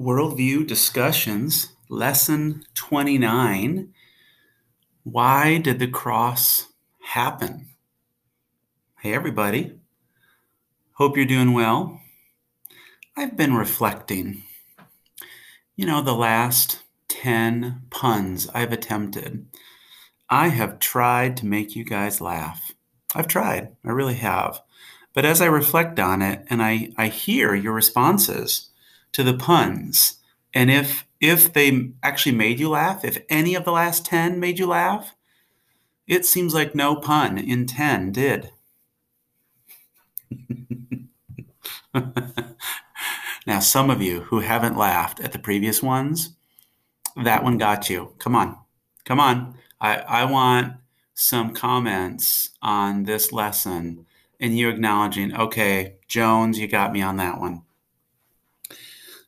Worldview Discussions, Lesson 29 Why Did the Cross Happen? Hey, everybody. Hope you're doing well. I've been reflecting. You know, the last 10 puns I've attempted, I have tried to make you guys laugh. I've tried, I really have. But as I reflect on it and I, I hear your responses, to the puns. And if if they actually made you laugh, if any of the last 10 made you laugh, it seems like no pun in 10 did. now, some of you who haven't laughed at the previous ones, that one got you. Come on. Come on. I, I want some comments on this lesson and you acknowledging, okay, Jones, you got me on that one.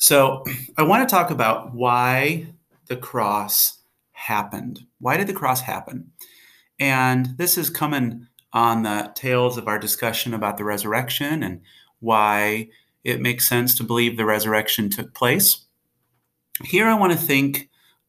So I want to talk about why the cross happened. Why did the cross happen? And this is coming on the tails of our discussion about the resurrection and why it makes sense to believe the resurrection took place. Here, I want to think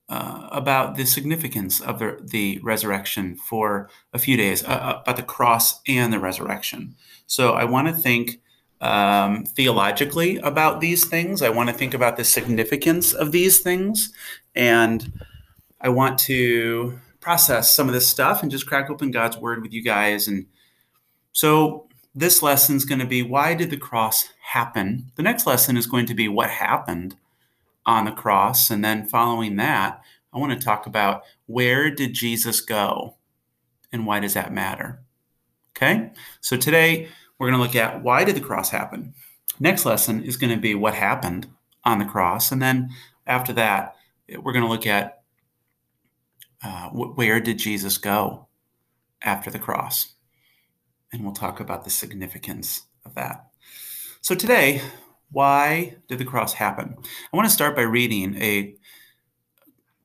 uh, about the significance of the, the, resurrection for a few days, uh, uh about the cross and the resurrection. So, I want to think um, theologically about these things. I want to think about the significance of these things. And I want to process some of this stuff and just crack open God's word with you guys. And so this lesson is going to be why did the cross happen? The next lesson is going to be what happened on the cross. And then following that, I want to talk about where did Jesus go and why does that matter? Okay. So today, we're going to look at why did the cross happen. Next lesson is going to be what happened on the cross, and then after that, we're going to look at uh, where did Jesus go after the cross, and we'll talk about the significance of that. So today, why did the cross happen? I want to start by reading a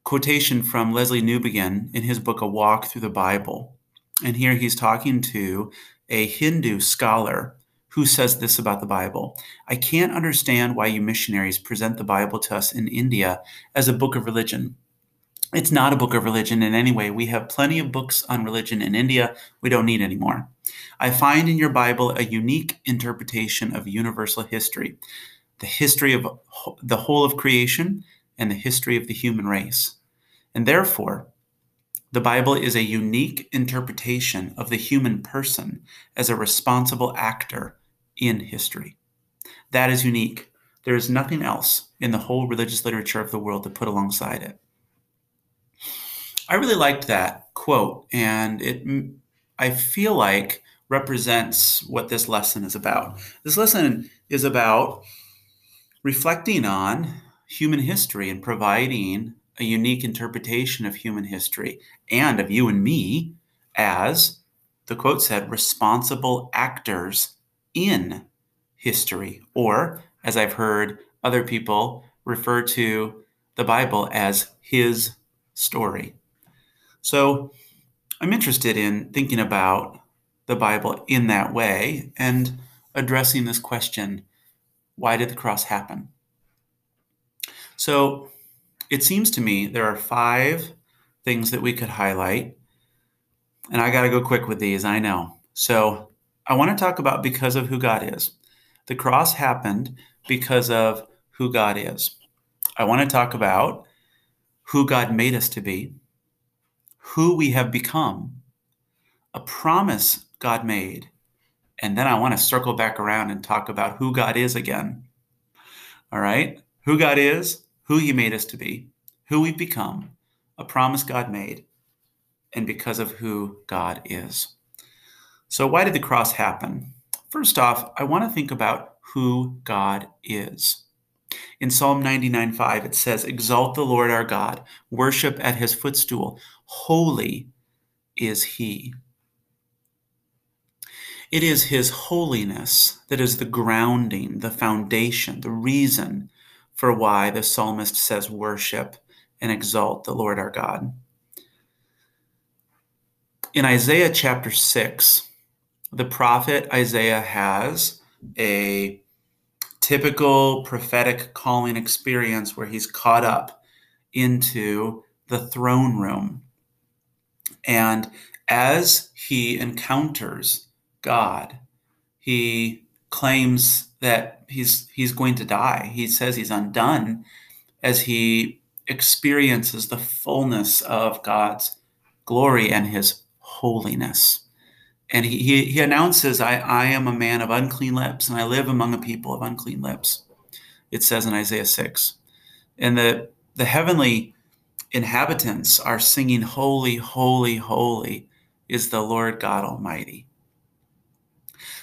quotation from Lesslie Newbigin in his book A Walk Through the Bible. And here he's talking to a Hindu scholar who says this about the Bible I can't understand why you missionaries present the Bible to us in India as a book of religion. It's not a book of religion in any way. We have plenty of books on religion in India. We don't need any more. I find in your Bible a unique interpretation of universal history, the history of the whole of creation and the history of the human race. And therefore, the Bible is a unique interpretation of the human person as a responsible actor in history. That is unique. There is nothing else in the whole religious literature of the world to put alongside it. I really liked that quote, and it mm, I feel like represents what this lesson is about. This lesson is about reflecting on human history and providing a unique interpretation of human history and of you and me as, the quote said, responsible actors in history. Or, as I've heard other people refer to the Bible as his story. So I'm interested in thinking about the Bible in that way and addressing this question why did the cross happen? So it seems to me there are five things that we could highlight. And I got to go quick with these, I know. So I want to talk about because of who God is. The cross happened because of who God is. I want to talk about who God made us to be, who we have become, a promise God made, and then I want to circle back around and talk about who God is again. All right? Who God is, who He made us to be, who we've become, a promise God made, and because of who God is. So, why did the cross happen? First off, I want to think about who God is. In Psalm 99 5, it says, Exalt the Lord our God, worship at his footstool. Holy is he. It is his holiness that is the grounding, the foundation, the reason for why the psalmist says, Worship and exalt the Lord our God. In Isaiah chapter 6, the prophet Isaiah has a typical prophetic calling experience where he's caught up into the throne room. And as he encounters God, he claims that he's he's going to die. He says he's undone as he experiences the fullness of God's glory and his holiness. And he, he, he announces, I, I am a man of unclean lips, and I live among a people of unclean lips. It says in Isaiah 6. And the, the heavenly inhabitants are singing, Holy, holy, holy is the Lord God Almighty.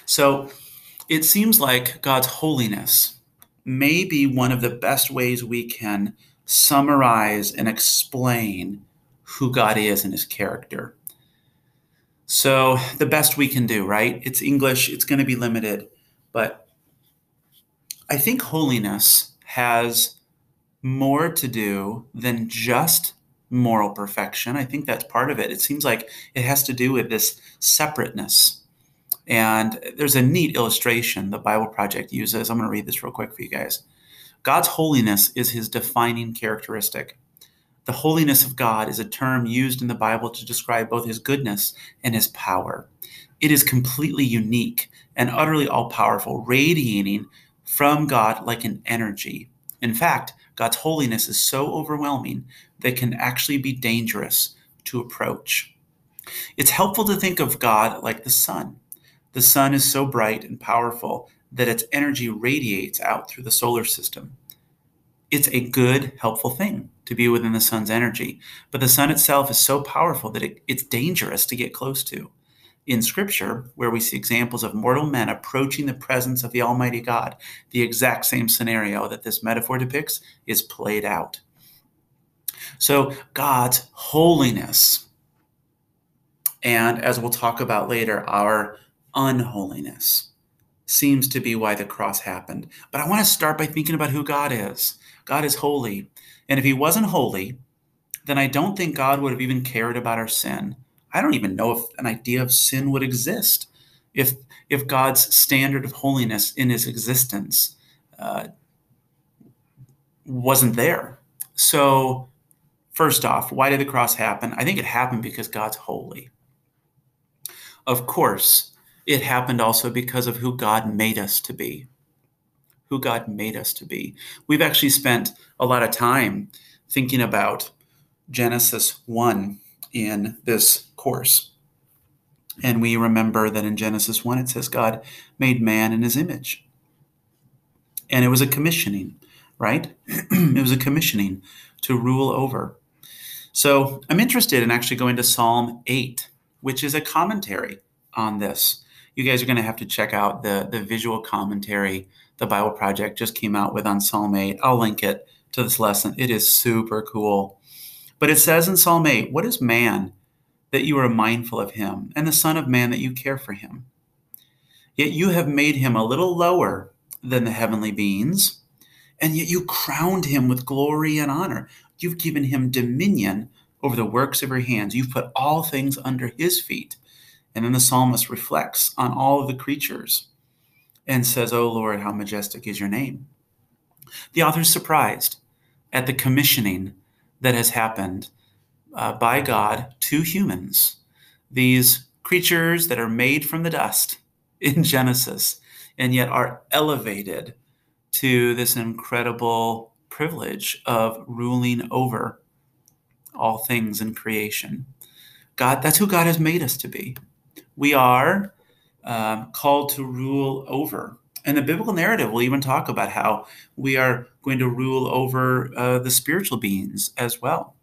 So it seems like God's holiness may be one of the best ways we can summarize and explain who God is and his character. So, the best we can do, right? It's English, it's going to be limited, but I think holiness has more to do than just moral perfection. I think that's part of it. It seems like it has to do with this separateness. And there's a neat illustration the Bible Project uses. I'm going to read this real quick for you guys. God's holiness is his defining characteristic. The holiness of God is a term used in the Bible to describe both his goodness and his power. It is completely unique and utterly all powerful, radiating from God like an energy. In fact, God's holiness is so overwhelming that it can actually be dangerous to approach. It's helpful to think of God like the sun. The sun is so bright and powerful that its energy radiates out through the solar system. It's a good, helpful thing to be within the sun's energy. But the sun itself is so powerful that it, it's dangerous to get close to. In scripture, where we see examples of mortal men approaching the presence of the Almighty God, the exact same scenario that this metaphor depicts is played out. So, God's holiness, and as we'll talk about later, our unholiness seems to be why the cross happened. But I want to start by thinking about who God is. God is holy. And if he wasn't holy, then I don't think God would have even cared about our sin. I don't even know if an idea of sin would exist if if God's standard of holiness in his existence uh, wasn't there. So, first off, why did the cross happen? I think it happened because God's holy. Of course, it happened also because of who God made us to be who God made us to be. We've actually spent a lot of time thinking about Genesis 1 in this course. And we remember that in Genesis 1, it says God made man in his image. And it was a commissioning, right? it was a commissioning to rule over. So I'm interested in actually going to Psalm 8, which is a commentary on this. You guys are going to have to check out the, the visual commentary the Bible Project just came out with on Psalm 8. I'll link it to this lesson. It is super cool. But it says in Psalm 8, What is man that you are mindful of him, and the Son of Man that you care for him? Yet you have made him a little lower than the heavenly beings, and yet you crowned him with glory and honor. You've given him dominion over the works of your hands. You've put all things under his feet. And then the psalmist reflects on all of the creatures and says, Oh Lord, how majestic is your name. The author is surprised at the commissioning that has happened uh, by God to humans, these creatures that are made from the dust in Genesis, and yet are elevated to this incredible privilege of ruling over all things in creation. God, that's who God has made us to be. We are um, called to rule over. And the biblical narrative will even talk about how we are going to rule over uh, the spiritual beings as well.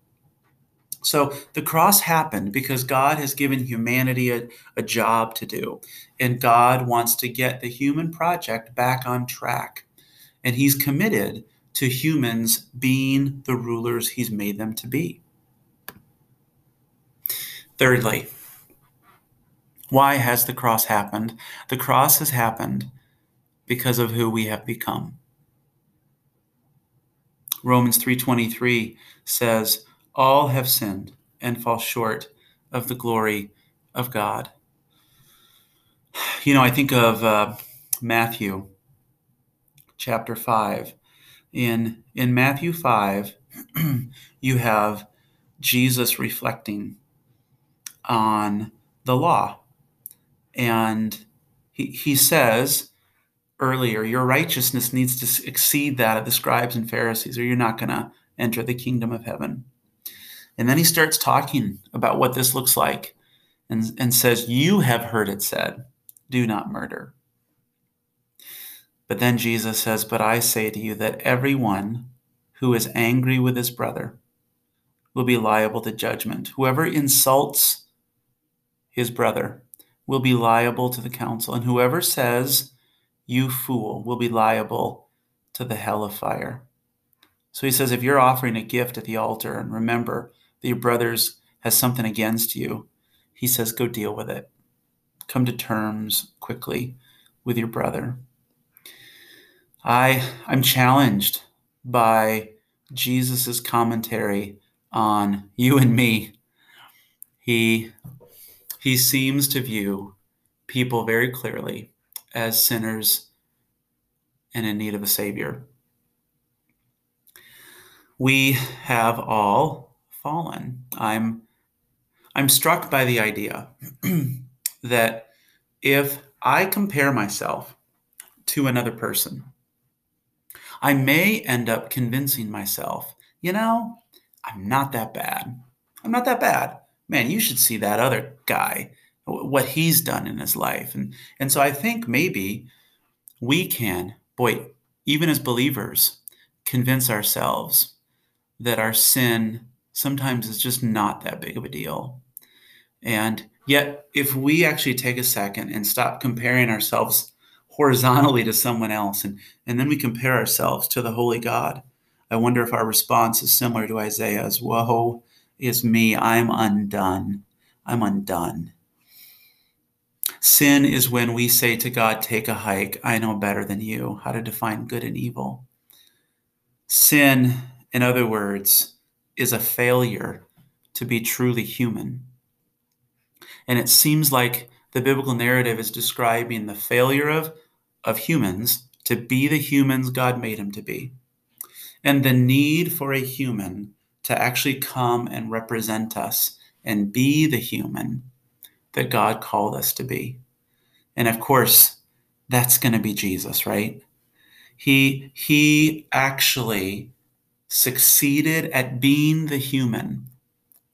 So the cross happened because God has given humanity a, a job to do. And God wants to get the human project back on track. And He's committed to humans being the rulers He's made them to be. Thirdly, why has the cross happened? The cross has happened because of who we have become. Romans 3:23 says, "All have sinned and fall short of the glory of God." You know, I think of uh, Matthew chapter 5. In, in Matthew 5, you have Jesus reflecting on the law. And he, he says earlier, Your righteousness needs to exceed that of the scribes and Pharisees, or you're not going to enter the kingdom of heaven. And then he starts talking about what this looks like and, and says, You have heard it said, do not murder. But then Jesus says, But I say to you that everyone who is angry with his brother will be liable to judgment. Whoever insults his brother will be liable to the council, and whoever says, You fool, will be liable to the hell of fire. So he says, if you're offering a gift at the altar and remember that your brother's has something against you, he says, go deal with it. Come to terms quickly with your brother. I I'm challenged by Jesus' commentary on you and me. He he seems to view people very clearly as sinners and in need of a savior. We have all fallen. I'm I'm struck by the idea that if I compare myself to another person, I may end up convincing myself, you know, I'm not that bad. I'm not that bad. Man, you should see that other guy, what he's done in his life. And, and so I think maybe we can, boy, even as believers, convince ourselves that our sin sometimes is just not that big of a deal. And yet, if we actually take a second and stop comparing ourselves horizontally to someone else, and, and then we compare ourselves to the Holy God, I wonder if our response is similar to Isaiah's Woe is me, I'm undone. I'm undone. Sin is when we say to God, Take a hike. I know better than you how to define good and evil. Sin, in other words, is a failure to be truly human. And it seems like the biblical narrative is describing the failure of, of humans to be the humans God made them to be, and the need for a human to actually come and represent us and be the human that God called us to be. And of course, that's going to be Jesus, right? He he actually succeeded at being the human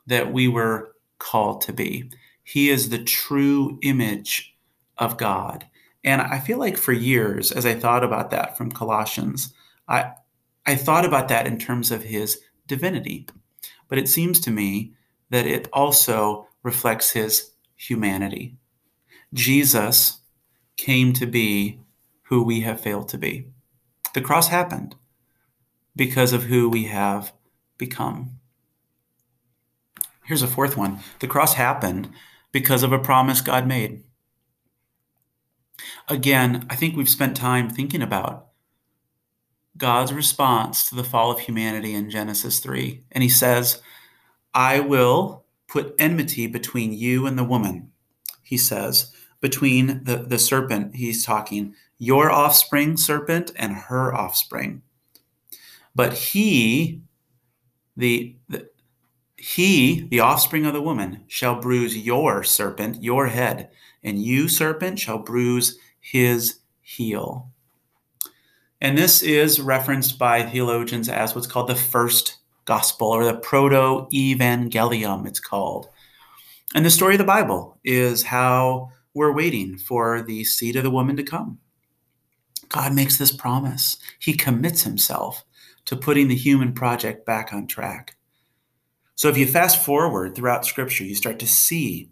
that we were called to be. He is the true image of God. And I feel like for years, as I thought about that from Colossians, I, I thought about that in terms of his divinity. But it seems to me that it also reflects his humanity. Jesus came to be who we have failed to be. The cross happened because of who we have become. Here's a fourth one the cross happened because of a promise God made. Again, I think we've spent time thinking about God's response to the fall of humanity in Genesis 3. And he says, I will put enmity between you and the woman, he says, between the, the serpent, he's talking, your offspring, serpent, and her offspring. But he, the, the he, the offspring of the woman, shall bruise your serpent, your head, and you, serpent, shall bruise his heel. And this is referenced by theologians as what's called the first gospel or the proto evangelium, it's called. And the story of the Bible is how we're waiting for the seed of the woman to come. God makes this promise, He commits Himself to putting the human project back on track. So if you fast forward throughout scripture, you start to see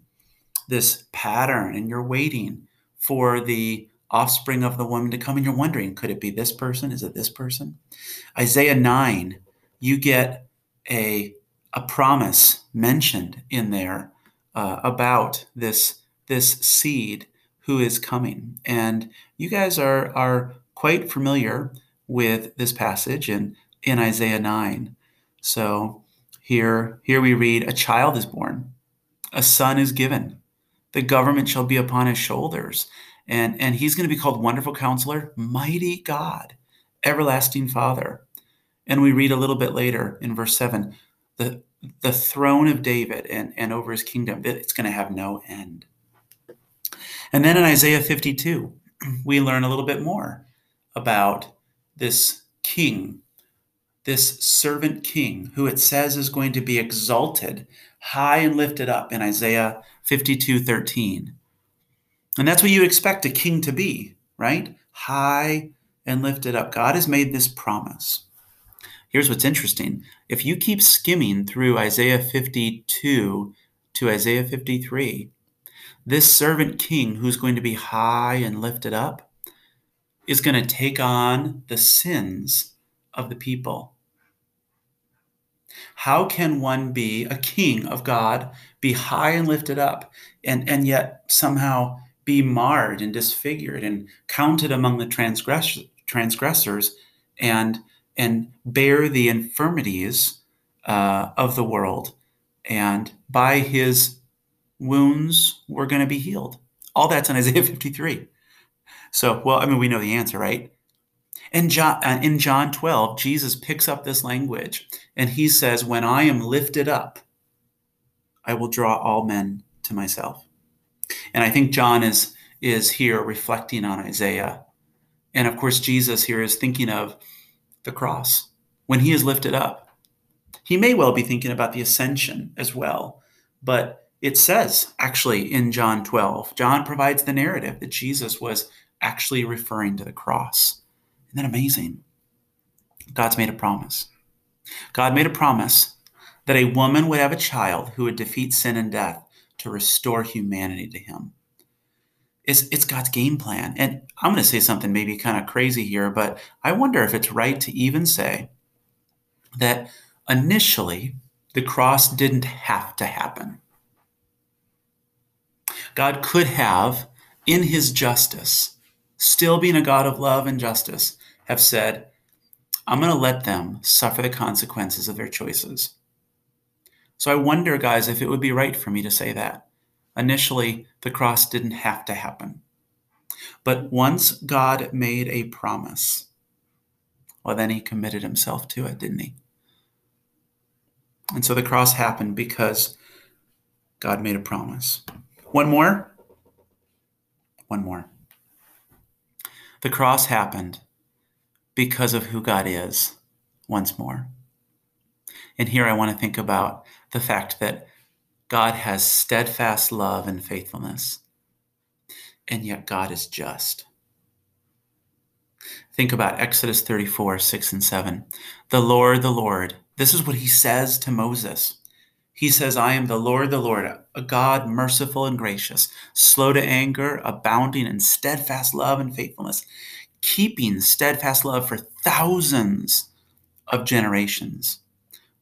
this pattern and you're waiting for the offspring of the woman to come and you're wondering, could it be this person? Is it this person? Isaiah 9, you get a, a promise mentioned in there uh, about this, this seed who is coming. And you guys are, are quite familiar with this passage in, in Isaiah 9. So here, here we read, A child is born, a son is given, the government shall be upon his shoulders, and, and he's going to be called Wonderful Counselor, Mighty God, everlasting Father. And we read a little bit later in verse 7 the, the throne of David and, and over his kingdom, it's going to have no end. And then in Isaiah 52, we learn a little bit more about this king, this servant king, who it says is going to be exalted high and lifted up in Isaiah 52 13. And that's what you expect a king to be, right? High and lifted up. God has made this promise. Here's what's interesting. If you keep skimming through Isaiah 52 to Isaiah 53, this servant king who's going to be high and lifted up is going to take on the sins of the people. How can one be a king of God, be high and lifted up, and, and yet somehow be marred and disfigured and counted among the transgress- transgressors and, and bear the infirmities uh, of the world? And by his wounds, we're going to be healed. All that's in Isaiah 53. So, well, I mean, we know the answer, right? In John, uh, in John 12, Jesus picks up this language and he says, When I am lifted up, I will draw all men to myself. And I think John is, is here reflecting on Isaiah. And of course, Jesus here is thinking of the cross. When he is lifted up, he may well be thinking about the ascension as well. But it says actually in John 12, John provides the narrative that Jesus was actually referring to the cross. Isn't that amazing? God's made a promise. God made a promise that a woman would have a child who would defeat sin and death to restore humanity to him. It's, it's God's game plan. And I'm going to say something maybe kind of crazy here, but I wonder if it's right to even say that initially the cross didn't have to happen. God could have, in his justice, still being a God of love and justice, have said, I'm going to let them suffer the consequences of their choices. So I wonder, guys, if it would be right for me to say that. Initially, the cross didn't have to happen. But once God made a promise, well, then he committed himself to it, didn't he? And so the cross happened because God made a promise. One more. One more. The cross happened because of who God is, once more. And here I want to think about the fact that God has steadfast love and faithfulness, and yet God is just. Think about Exodus 34, 6 and 7. The Lord, the Lord, this is what he says to Moses. He says, I am the Lord, the Lord, a God merciful and gracious, slow to anger, abounding in steadfast love and faithfulness, keeping steadfast love for thousands of generations,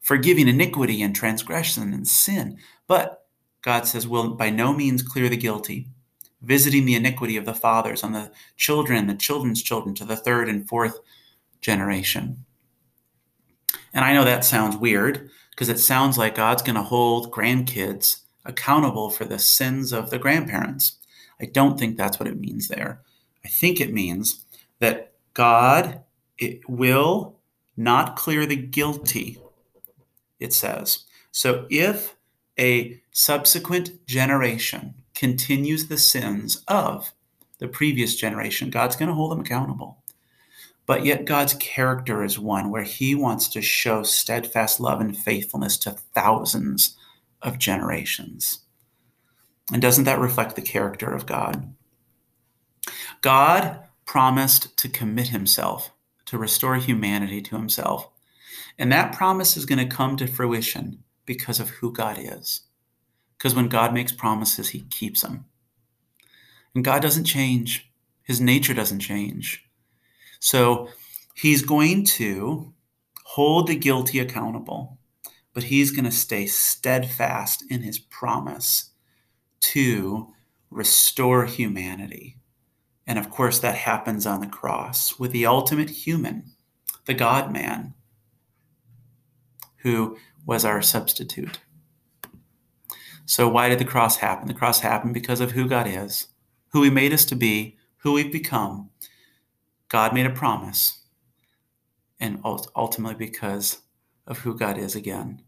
forgiving iniquity and transgression and sin. But God says, will by no means clear the guilty, visiting the iniquity of the fathers on the children the children's children to the third and fourth generation. And I know that sounds weird because it sounds like God's going to hold grandkids accountable for the sins of the grandparents. I don't think that's what it means there. I think it means that God it will not clear the guilty, it says. So if a subsequent generation continues the sins of the previous generation, God's going to hold them accountable. But yet, God's character is one where He wants to show steadfast love and faithfulness to thousands of generations. And doesn't that reflect the character of God? God promised to commit Himself to restore humanity to Himself. And that promise is going to come to fruition because of who God is. Because when God makes promises, He keeps them. And God doesn't change, His nature doesn't change. So he's going to hold the guilty accountable, but he's going to stay steadfast in his promise to restore humanity. And of course, that happens on the cross with the ultimate human, the God man, who was our substitute. So, why did the cross happen? The cross happened because of who God is, who He made us to be, who we've become, God made a promise and ultimately because of who God is again.